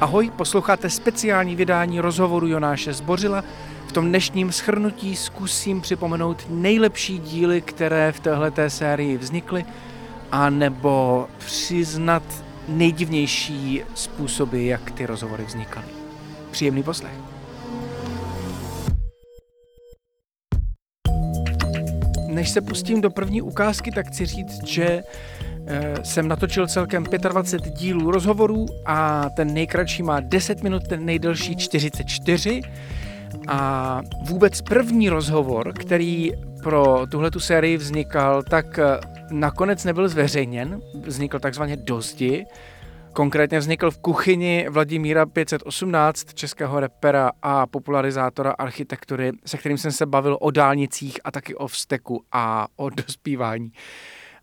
Ahoj, posloucháte speciální vydání rozhovoru Jonáše Zbořila. V tom dnešním schrnutí zkusím připomenout nejlepší díly, které v téhleté sérii vznikly, a nebo přiznat nejdivnější způsoby, jak ty rozhovory vznikaly. Příjemný poslech. Než se pustím do první ukázky, tak chci říct, že jsem natočil celkem 25 dílů rozhovorů a ten nejkratší má 10 minut, ten nejdelší 44. A vůbec první rozhovor, který pro tuhle tu sérii vznikal, tak eh, nakonec nebyl zveřejněn, vznikl takzvaně dozdi. Konkrétně vznikl v kuchyni Vladimíra 518, českého repera a popularizátora architektury, se kterým jsem se bavil o dálnicích a taky o vzteku a o dospívání.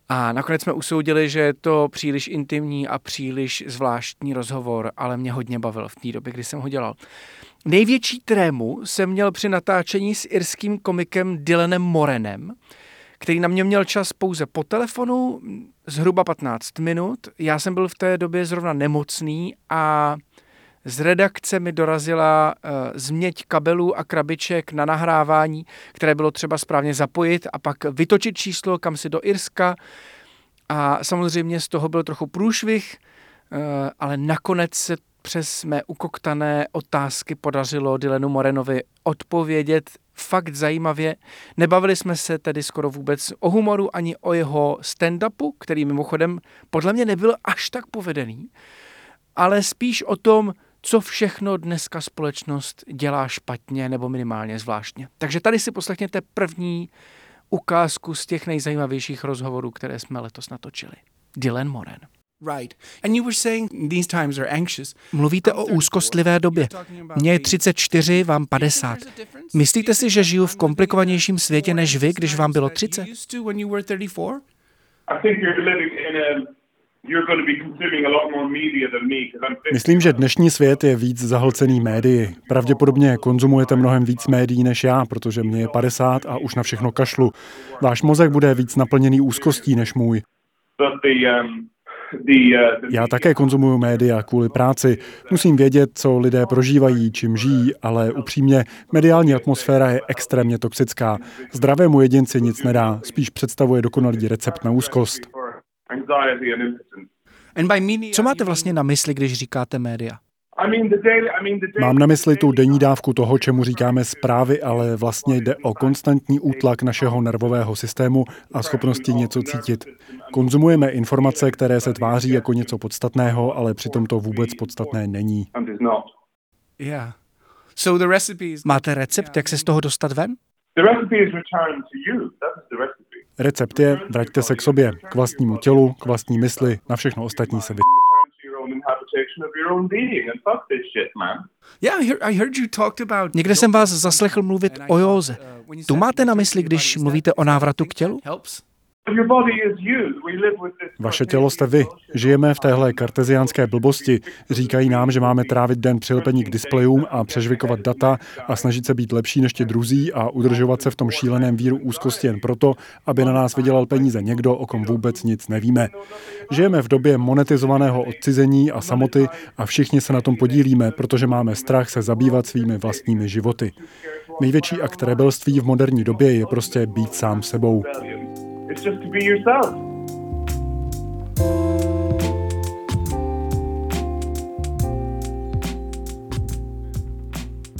A nakonec jsme usoudili, že je to příliš intimní a příliš zvláštní rozhovor, ale mě hodně bavil v té době, kdy jsem ho dělal. Největší trému jsem měl při natáčení s irským komikem Dylanem Morenem, který na mě měl čas pouze po telefonu, zhruba 15 minut. Já jsem byl v té době zrovna nemocný a z redakce mi dorazila uh, změť kabelů a krabiček na nahrávání, které bylo třeba správně zapojit a pak vytočit číslo kam si do Irska. A samozřejmě z toho byl trochu průšvih, uh, ale nakonec se přes mé ukoktané otázky podařilo Dylenu Morenovi odpovědět fakt zajímavě. Nebavili jsme se tedy skoro vůbec o humoru ani o jeho stand-upu, který mimochodem podle mě nebyl až tak povedený, ale spíš o tom, co všechno dneska společnost dělá špatně nebo minimálně zvláštně. Takže tady si poslechněte první ukázku z těch nejzajímavějších rozhovorů, které jsme letos natočili. Dylan Moren. Right. And you were saying these times are anxious. Mluvíte o úzkostlivé době. Mně je 34, vám 50. Myslíte si, že žiju v komplikovanějším světě než vy, když vám bylo 30? Myslím, že dnešní svět je víc zahlcený médii. Pravděpodobně konzumujete mnohem víc médií než já, protože mě je 50 a už na všechno kašlu. Váš mozek bude víc naplněný úzkostí než můj. Um, uh, já také konzumuju média kvůli práci. Musím vědět, co lidé prožívají, čím žijí, ale upřímně, mediální atmosféra je extrémně toxická. Zdravému jedinci nic nedá, spíš představuje dokonalý recept na úzkost. Co máte vlastně na mysli, když říkáte média? Mám na mysli tu denní dávku toho, čemu říkáme zprávy, ale vlastně jde o konstantní útlak našeho nervového systému a schopnosti něco cítit. Konzumujeme informace, které se tváří jako něco podstatného, ale přitom to vůbec podstatné není. Máte recept, jak se z toho dostat ven? Recept je, vraťte se k sobě, k vlastnímu tělu, k vlastní mysli, na všechno ostatní se vy... Někde jsem vás zaslechl mluvit o józe. Tu máte na mysli, když mluvíte o návratu k tělu? Vaše tělo jste vy. Žijeme v téhle karteziánské blbosti. Říkají nám, že máme trávit den přilepení k displejům a přežvikovat data a snažit se být lepší než ti druzí a udržovat se v tom šíleném víru úzkosti jen proto, aby na nás vydělal peníze někdo, o kom vůbec nic nevíme. Žijeme v době monetizovaného odcizení a samoty a všichni se na tom podílíme, protože máme strach se zabývat svými vlastními životy. Největší akt rebelství v moderní době je prostě být sám sebou. It's just to be yourself.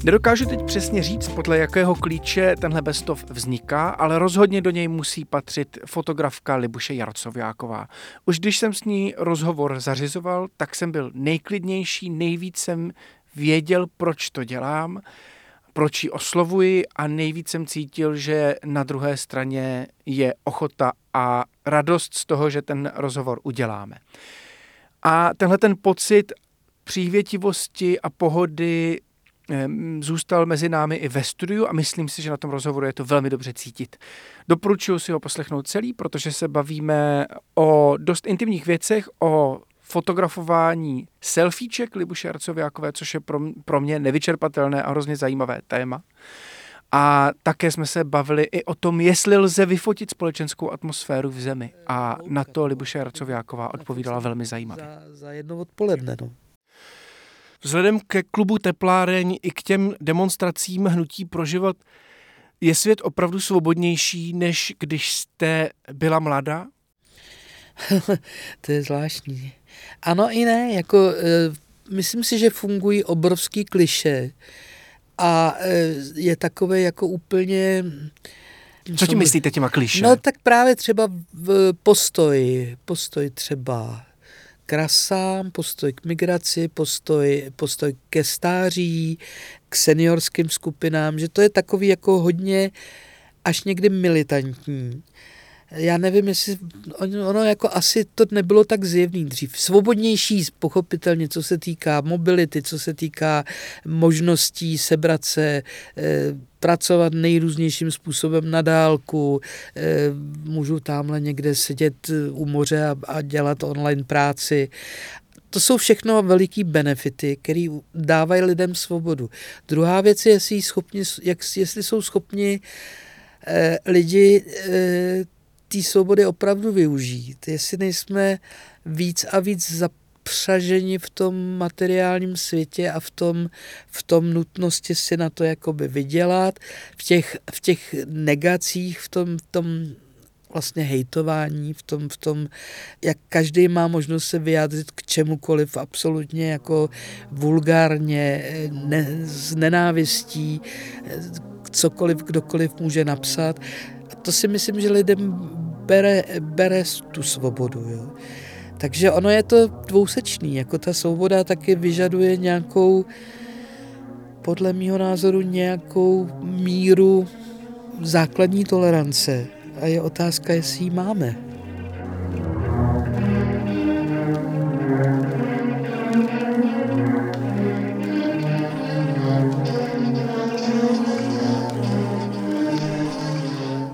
Nedokážu teď přesně říct, podle jakého klíče tenhle bestov vzniká, ale rozhodně do něj musí patřit fotografka Libuše Jarcováková. Už když jsem s ní rozhovor zařizoval, tak jsem byl nejklidnější, nejvíc jsem věděl, proč to dělám proč ji oslovuji a nejvíc jsem cítil, že na druhé straně je ochota a radost z toho, že ten rozhovor uděláme. A tenhle ten pocit přívětivosti a pohody zůstal mezi námi i ve studiu a myslím si, že na tom rozhovoru je to velmi dobře cítit. Doporučuji si ho poslechnout celý, protože se bavíme o dost intimních věcech, o fotografování selfieček Libuše Arcoviákové, což je pro, pro mě nevyčerpatelné a hrozně zajímavé téma. A také jsme se bavili i o tom, jestli lze vyfotit společenskou atmosféru v zemi. A na to Libuše Arcoviáková odpovídala velmi zajímavě. Za, za jedno odpoledne, no. Vzhledem ke klubu Tepláreň i k těm demonstracím hnutí pro život je svět opravdu svobodnější, než když jste byla mladá? to je zvláštní. Ano i ne, jako e, myslím si, že fungují obrovský kliše a e, je takové jako úplně... Co tím myslíte těma kliše? No tak právě třeba v postoj, postoj třeba k rasám, postoj k migraci, postoj, postoj ke stáří, k seniorským skupinám, že to je takový jako hodně až někdy militantní já nevím, jestli ono jako asi to nebylo tak zjevný dřív. Svobodnější, pochopitelně, co se týká mobility, co se týká možností sebrat se, eh, pracovat nejrůznějším způsobem na dálku, eh, můžu tamhle někde sedět u moře a, a dělat online práci. To jsou všechno veliký benefity, které dávají lidem svobodu. Druhá věc je, jestli, schopni, jak, jestli jsou schopni eh, lidi eh, té svobody opravdu využít, jestli nejsme víc a víc zapřaženi v tom materiálním světě a v tom, v tom nutnosti si na to jakoby vydělat, v těch, v těch negacích, v tom, v tom vlastně hejtování, v tom, v tom, jak každý má možnost se vyjádřit k čemukoliv absolutně jako vulgárně, ne, z nenávistí, cokoliv kdokoliv může napsat to si myslím, že lidem bere, bere tu svobodu. Jo. Takže ono je to dvousečný, jako ta svoboda taky vyžaduje nějakou, podle mého názoru, nějakou míru základní tolerance. A je otázka, jestli ji máme.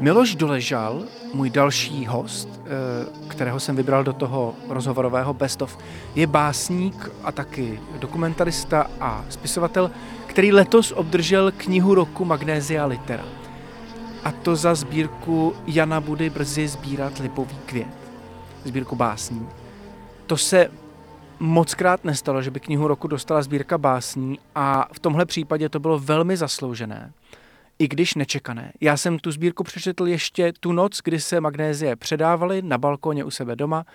Miloš Doležal, můj další host, eh, kterého jsem vybral do toho rozhovorového Best of, je básník a taky dokumentarista a spisovatel, který letos obdržel knihu roku Magnézia Litera. A to za sbírku Jana Budy brzy sbírat Lipový květ. Sbírku básní. To se moc krát nestalo, že by knihu roku dostala sbírka básní a v tomhle případě to bylo velmi zasloužené i když nečekané. Já jsem tu sbírku přečetl ještě tu noc, kdy se magnézie předávaly na balkoně u sebe doma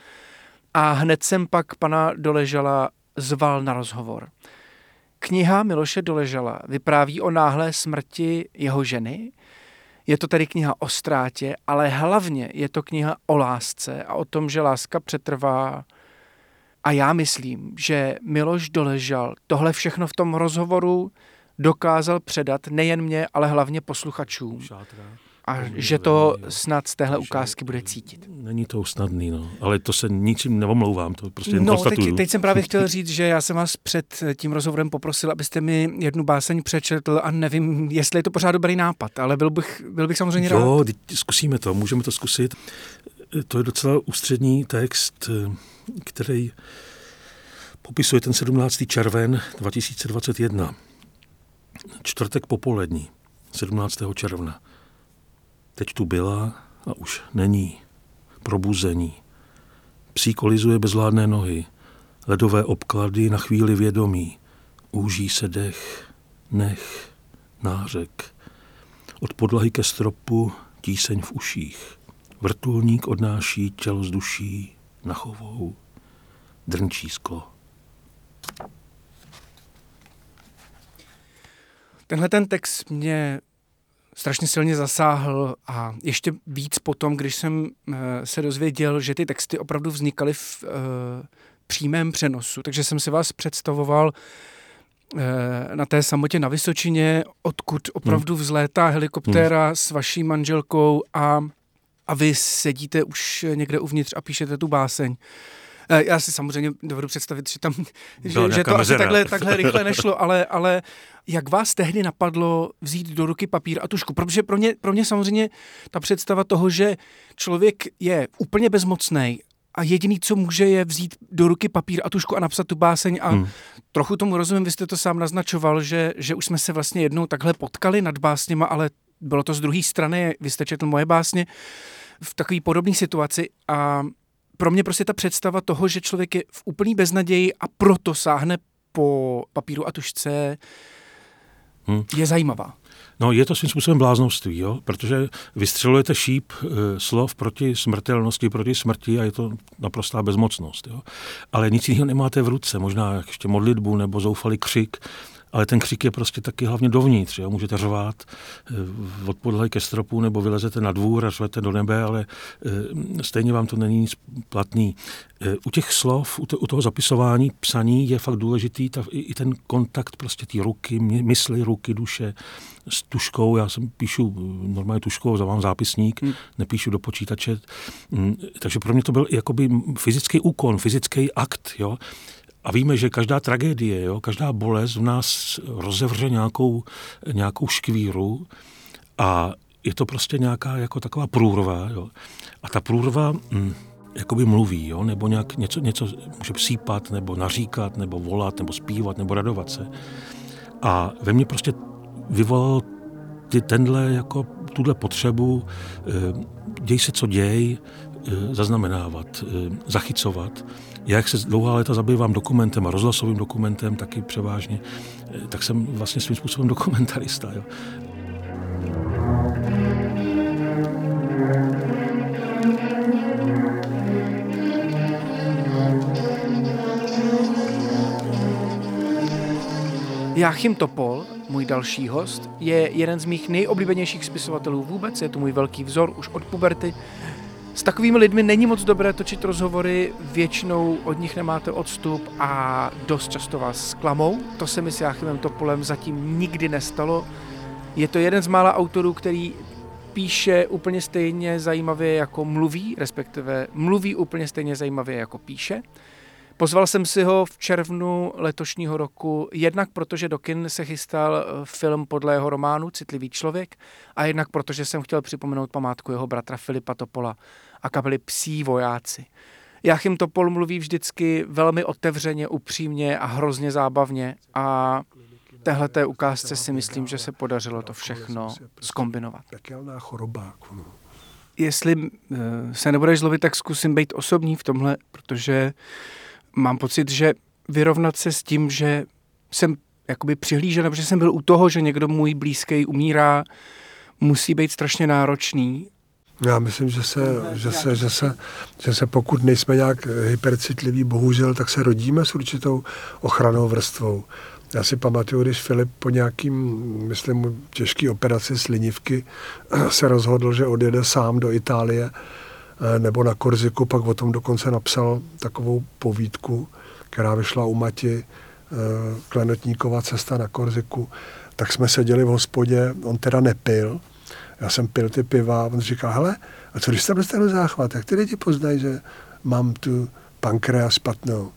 a hned jsem pak pana Doležala zval na rozhovor. Kniha Miloše Doležala vypráví o náhlé smrti jeho ženy. Je to tedy kniha o ztrátě, ale hlavně je to kniha o lásce a o tom, že láska přetrvá. A já myslím, že Miloš Doležal tohle všechno v tom rozhovoru dokázal předat nejen mě, ale hlavně posluchačům. A že to snad z téhle ukázky bude cítit. Není to snadný, no. ale to se ničím neomlouvám, to prostě jen no, teď, teď jsem právě chtěl říct, že já jsem vás před tím rozhovorem poprosil, abyste mi jednu báseň přečetl a nevím, jestli je to pořád dobrý nápad, ale byl bych, byl bych samozřejmě jo, rád. Jo, zkusíme to, můžeme to zkusit. To je docela ústřední text, který popisuje ten 17. červen 2021 čtvrtek popolední, 17. června. Teď tu byla a už není. Probuzení. Psí kolizuje bezvládné nohy. Ledové obklady na chvíli vědomí. Úží se dech, nech, nářek. Od podlahy ke stropu tíseň v uších. Vrtulník odnáší tělo z duší na chovou. Drnčí sklo. Tenhle ten text mě strašně silně zasáhl a ještě víc potom, když jsem eh, se dozvěděl, že ty texty opravdu vznikaly v uh, přímém přenosu. Takže jsem si vás představoval uh, na té samotě na Vysočině, odkud opravdu hmm. vzlétá helikoptéra hmm. s vaší manželkou a, a vy sedíte už někde uvnitř a píšete tu báseň. Eh, já si samozřejmě dovedu představit, že tam, že, že to asi takhle, takhle rychle nešlo, ale, ale jak vás tehdy napadlo vzít do ruky papír a tušku? Protože pro mě, pro mě samozřejmě ta představa toho, že člověk je úplně bezmocný a jediný, co může, je vzít do ruky papír a tušku a napsat tu báseň a hmm. trochu tomu rozumím, vy jste to sám naznačoval, že, že už jsme se vlastně jednou takhle potkali nad básněma, ale bylo to z druhé strany, vy jste četl moje básně v takové podobné situaci a pro mě prostě ta představa toho, že člověk je v úplný beznaději a proto sáhne po papíru a tušce hmm. je zajímavá. No, je to svým způsobem bláznoství, jo? protože vystřelujete šíp e, slov proti smrtelnosti, proti smrti a je to naprostá bezmocnost. Jo? Ale nic jiného nemáte v ruce, možná ještě modlitbu nebo zoufalý křik, ale ten křik je prostě taky hlavně dovnitř. Jo? Můžete řvát eh, od podlahy ke stropu nebo vylezete na dvůr a řvete do nebe, ale eh, stejně vám to není nic platný. Eh, u těch slov, u toho zapisování, psaní je fakt důležitý ta, i ten kontakt prostě té ruky, mysli, ruky, duše s tuškou. Já jsem píšu normálně tuškou, zavám zápisník, hmm. nepíšu do počítače. Mm, takže pro mě to byl jakoby fyzický úkon, fyzický akt. Jo? A víme, že každá tragédie, jo, každá bolest v nás rozevře nějakou, nějakou škvíru a je to prostě nějaká jako taková průrva. Jo. A ta průrva hm, jakoby mluví, jo, nebo nějak něco, něco může psípat, nebo naříkat, nebo volat, nebo zpívat, nebo radovat se. A ve mně prostě vyvolal ty, tenhle, jako tuhle potřebu, eh, děj se, co děj, eh, zaznamenávat, eh, zachycovat jak se dlouhá léta zabývám dokumentem a rozhlasovým dokumentem taky převážně, eh, tak jsem vlastně svým způsobem dokumentarista. Jo. Jáchym Topol, můj další host, je jeden z mých nejoblíbenějších spisovatelů vůbec, je to můj velký vzor už od puberty. S takovými lidmi není moc dobré točit rozhovory, většinou od nich nemáte odstup a dost často vás zklamou. To se mi s Jáchymem Topolem zatím nikdy nestalo. Je to jeden z mála autorů, který píše úplně stejně zajímavě jako mluví, respektive mluví úplně stejně zajímavě jako píše. Pozval jsem si ho v červnu letošního roku, jednak protože do kin se chystal eh, film podle jeho románu Citlivý člověk a jednak protože jsem chtěl připomenout památku jeho bratra Filipa Topola a kapely Psí vojáci. Jachim Topol mluví vždycky velmi otevřeně, upřímně a hrozně zábavně a téhleté ukázce si myslím, že se podařilo to všechno skombinovat. Jestli eh, se nebudeš zlobit, tak zkusím být osobní v tomhle, protože mám pocit, že vyrovnat se s tím, že jsem jakoby přihlížel, nebo že jsem byl u toho, že někdo můj blízký umírá, musí být strašně náročný. Já myslím, že se, že se, že se, že se pokud nejsme nějak hypercitliví, bohužel, tak se rodíme s určitou ochranou vrstvou. Já si pamatuju, když Filip po nějakým, myslím, těžký operaci slinivky se rozhodl, že odjede sám do Itálie nebo na Korziku, pak o tom dokonce napsal takovou povídku, která vyšla u Mati, eh, Klenotníkova cesta na Korziku, tak jsme seděli v hospodě, on teda nepil, já jsem pil ty piva, on říká, hele, a co když tam dostanu záchvat, jak ty lidi poznají, že mám tu pankreas špatnou?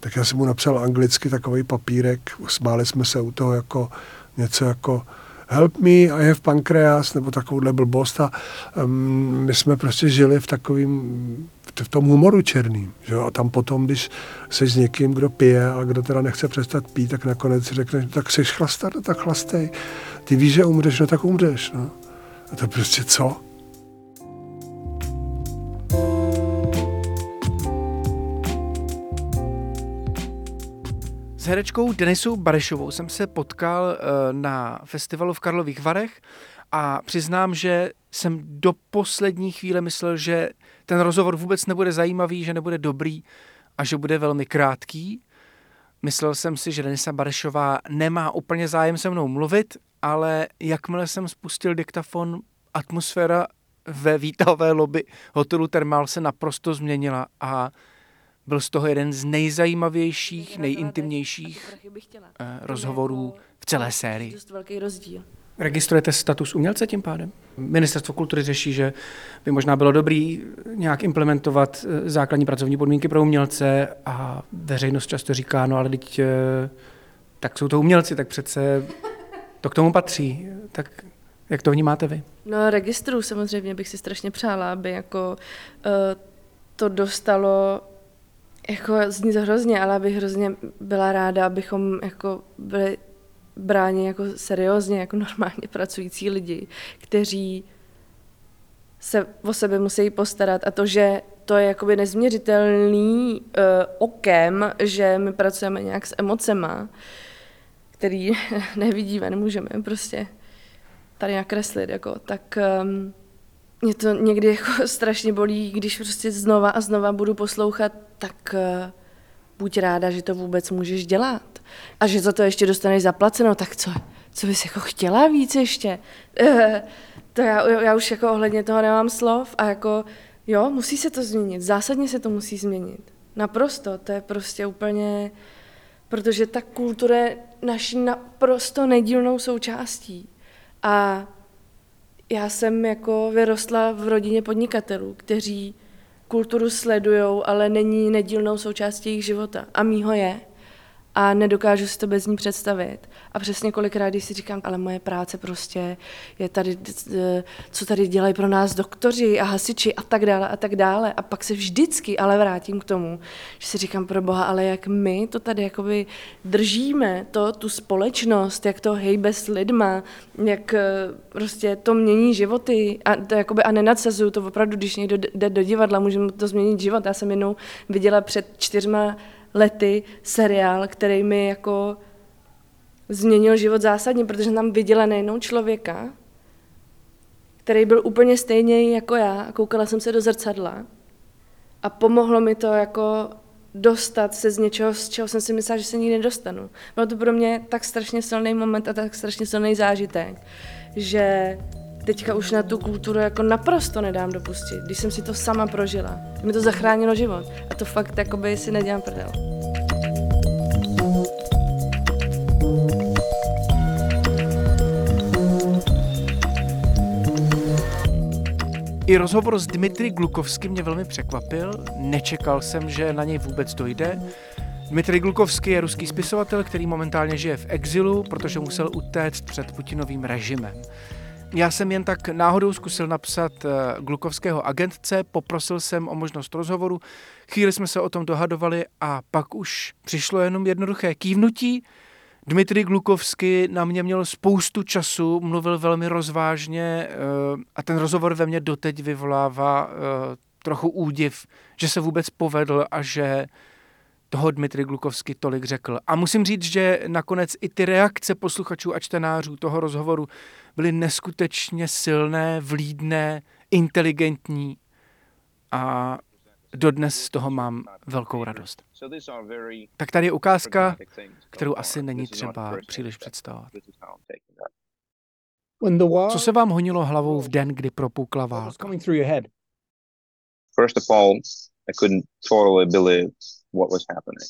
Tak já jsem mu napsal anglicky takový papírek, smáli jsme se u toho jako něco jako help me, I have pancreas, nebo takovouhle blbost a um, my jsme prostě žili v takovým, v tom humoru černým, že jo? a tam potom, když jsi s někým, kdo pije a kdo teda nechce přestat pít, tak nakonec řekneš, tak jsi chlastat, no tak chlastej, ty víš, že umřeš, no tak umřeš, no. A to prostě co? Herečkou Denisou Barešovou jsem se potkal eh, na festivalu v Karlových Varech a přiznám, že jsem do poslední chvíle myslel, že ten rozhovor vůbec nebude zajímavý, že nebude dobrý a že bude velmi krátký. Myslel jsem si, že Denisa Barešová nemá úplně zájem se mnou mluvit, ale jakmile jsem spustil diktafon, atmosféra ve výtahové lobby hotelu Thermal se naprosto změnila a byl z toho jeden z nejzajímavějších, nejintimnějších eh, rozhovorů v celé sérii. velký rozdíl. Registrujete status umělce tím pádem? Ministerstvo kultury řeší, že by možná bylo dobrý nějak implementovat eh, základní pracovní podmínky pro umělce a veřejnost často říká, no ale teď eh, tak jsou to umělci, tak přece to k tomu patří. Tak jak to vnímáte vy? No registru samozřejmě bych si strašně přála, aby jako uh, to dostalo jako zní to hrozně, ale abych hrozně byla ráda, abychom jako byli bráni jako seriózně, jako normálně pracující lidi, kteří se o sebe musí postarat. A to, že to je jakoby nezměřitelný uh, okem, že my pracujeme nějak s emocema, který nevidíme, nemůžeme prostě tady nakreslit, jako, tak um, mě to někdy jako strašně bolí, když prostě znova a znova budu poslouchat, tak uh, buď ráda, že to vůbec můžeš dělat a že za to ještě dostaneš zaplaceno, tak co, co bys jako chtěla víc ještě? To já, já už jako ohledně toho nemám slov a jako jo, musí se to změnit, zásadně se to musí změnit. Naprosto, to je prostě úplně, protože ta kultura je naší naprosto nedílnou součástí. A já jsem jako vyrostla v rodině podnikatelů, kteří kulturu sledují, ale není nedílnou součástí jejich života. A mýho je a nedokážu si to bez ní představit. A přesně kolikrát, když si říkám, ale moje práce prostě je tady, co tady dělají pro nás doktoři a hasiči a tak dále a tak dále. A pak se vždycky ale vrátím k tomu, že si říkám pro boha, ale jak my to tady jakoby držíme, to, tu společnost, jak to hejbe s lidma, jak eh, prostě to mění životy a, to jakoby, a nenadsazuju to opravdu, když někdo jde do divadla, může mu to změnit život. Já jsem jednou viděla před čtyřma lety seriál, který mi jako změnil život zásadně, protože tam viděla nejenom člověka, který byl úplně stejný jako já a koukala jsem se do zrcadla a pomohlo mi to jako dostat se z něčeho, z čeho jsem si myslela, že se nikdy nedostanu. Bylo to pro mě tak strašně silný moment a tak strašně silný zážitek, že teďka už na tu kulturu jako naprosto nedám dopustit, když jsem si to sama prožila. Mi to zachránilo život a to fakt jakoby si nedělám prdel. I rozhovor s Dmitry Glukovským mě velmi překvapil. Nečekal jsem, že na něj vůbec dojde. Dmitry Glukovský je ruský spisovatel, který momentálně žije v exilu, protože musel utéct před Putinovým režimem. Já jsem jen tak náhodou zkusil napsat eh, Glukovského agentce, poprosil jsem o možnost rozhovoru, chvíli jsme se o tom dohadovali a pak už přišlo jenom jednoduché kývnutí. Dmitry Glukovsky na mě měl spoustu času, mluvil velmi rozvážně eh, a ten rozhovor ve mně doteď vyvolává eh, trochu údiv, že se vůbec povedl a že toho Dmitry Glukovsky tolik řekl. A musím říct, že nakonec i ty reakce posluchačů a čtenářů toho rozhovoru byly neskutečně silné, vlídné, inteligentní a dodnes z toho mám velkou radost. Tak tady je ukázka, kterou asi není třeba příliš představovat. Co se vám honilo hlavou v den, kdy propukla válka? First of all, I couldn't totally believe what was happening.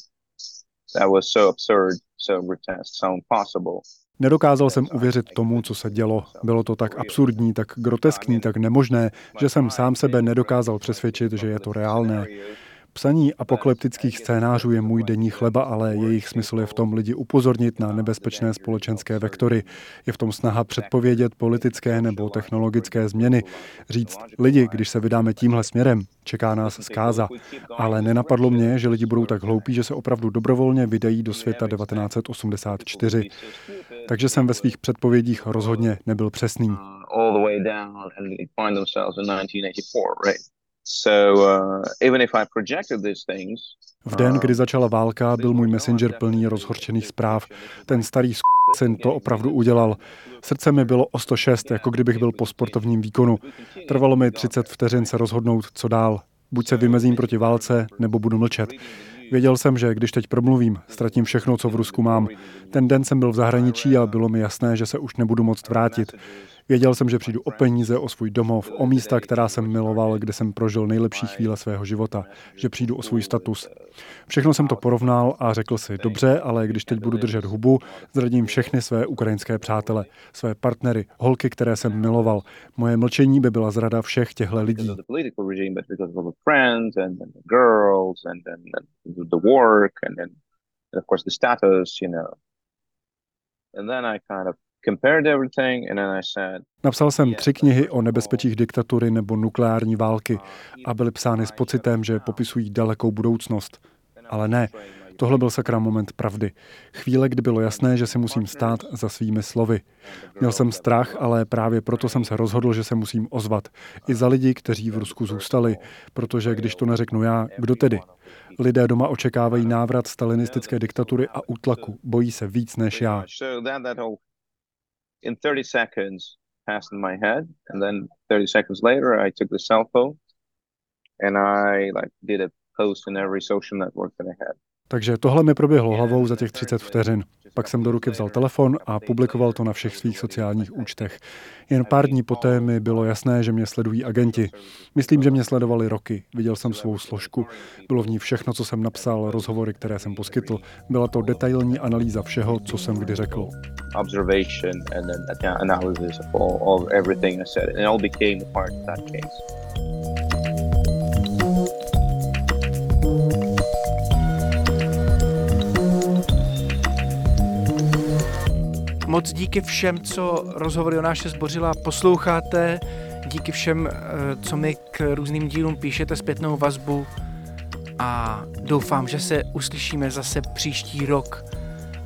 That was so absurd, so grotesque, so impossible. Nedokázal jsem uvěřit tomu, co se dělo. Bylo to tak absurdní, tak groteskní, tak nemožné, že jsem sám sebe nedokázal přesvědčit, že je to reálné. Psaní apokalyptických scénářů je můj denní chleba, ale jejich smysl je v tom lidi upozornit na nebezpečné společenské vektory. Je v tom snaha předpovědět politické nebo technologické změny. Říct, lidi, když se vydáme tímhle směrem, čeká nás zkáza. Ale nenapadlo mě, že lidi budou tak hloupí, že se opravdu dobrovolně vydají do světa 1984. Takže jsem ve svých předpovědích rozhodně nebyl přesný. All the way down and find themselves in 1984, right? Uh, v den, kdy začala válka, byl můj messenger plný rozhorčených zpráv. Ten starý syn to opravdu udělal. Srdce mi bylo o 106, jako kdybych byl po sportovním výkonu. Trvalo mi 30 vteřin se rozhodnout, co dál. Buď se vymezím proti válce, nebo budu mlčet. Věděl jsem, že když teď promluvím, ztratím všechno, co v Rusku mám. Ten den jsem byl v zahraničí a bylo mi jasné, že se už nebudu moct vrátit. Věděl jsem, že přijdu o peníze, o svůj domov, o místa, která jsem miloval, kde jsem prožil nejlepší chvíle svého života, že přijdu o svůj status. Všechno jsem to porovnal a řekl si, dobře, ale když teď budu držet hubu, zradím všechny své ukrajinské přátele, své partnery, holky, které jsem miloval. Moje mlčení by byla zrada všech těchto lidí. And then I kind of Napsal jsem tři knihy o nebezpečích diktatury nebo nukleární války a byly psány s pocitem, že popisují dalekou budoucnost. Ale ne, Tohle byl sakra moment pravdy. Chvíle, kdy bylo jasné, že si musím stát za svými slovy. Měl jsem strach, ale právě proto jsem se rozhodl, že se musím ozvat. I za lidi, kteří v Rusku zůstali, protože když to neřeknu já, kdo tedy? Lidé doma očekávají návrat stalinistické diktatury a útlaku. Bojí se víc než já. In 30 seconds passed in my head, and then 30 seconds later, I took the cell phone and I like did a post in every social network that I had. Takže tohle mi proběhlo hlavou za těch 30 vteřin. Pak jsem do ruky vzal telefon a publikoval to na všech svých sociálních účtech. Jen pár dní poté mi bylo jasné, že mě sledují agenti. Myslím, že mě sledovali roky. Viděl jsem svou složku. Bylo v ní všechno, co jsem napsal, rozhovory, které jsem poskytl. Byla to detailní analýza všeho, co jsem kdy řekl. That case. Moc díky všem, co rozhovory o náše zbořila posloucháte, díky všem, eh, co mi k různým dílům píšete zpětnou vazbu a doufám, že se uslyšíme zase příští rok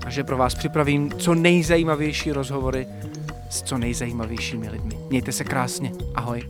a že pro vás připravím co nejzajímavější rozhovory s co nejzajímavějšími lidmi. Mějte se krásně. Ahoj.